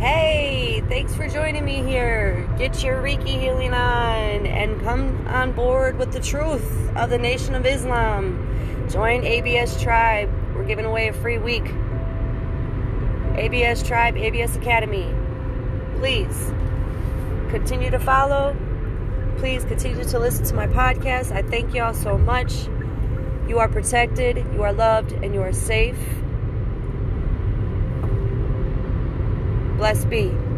Hey, thanks for joining me here. Get your Reiki healing on and come on board with the truth of the Nation of Islam. Join ABS Tribe. We're giving away a free week. ABS Tribe, ABS Academy. Please continue to follow. Please continue to listen to my podcast. I thank y'all so much. You are protected, you are loved, and you are safe. Blessed be.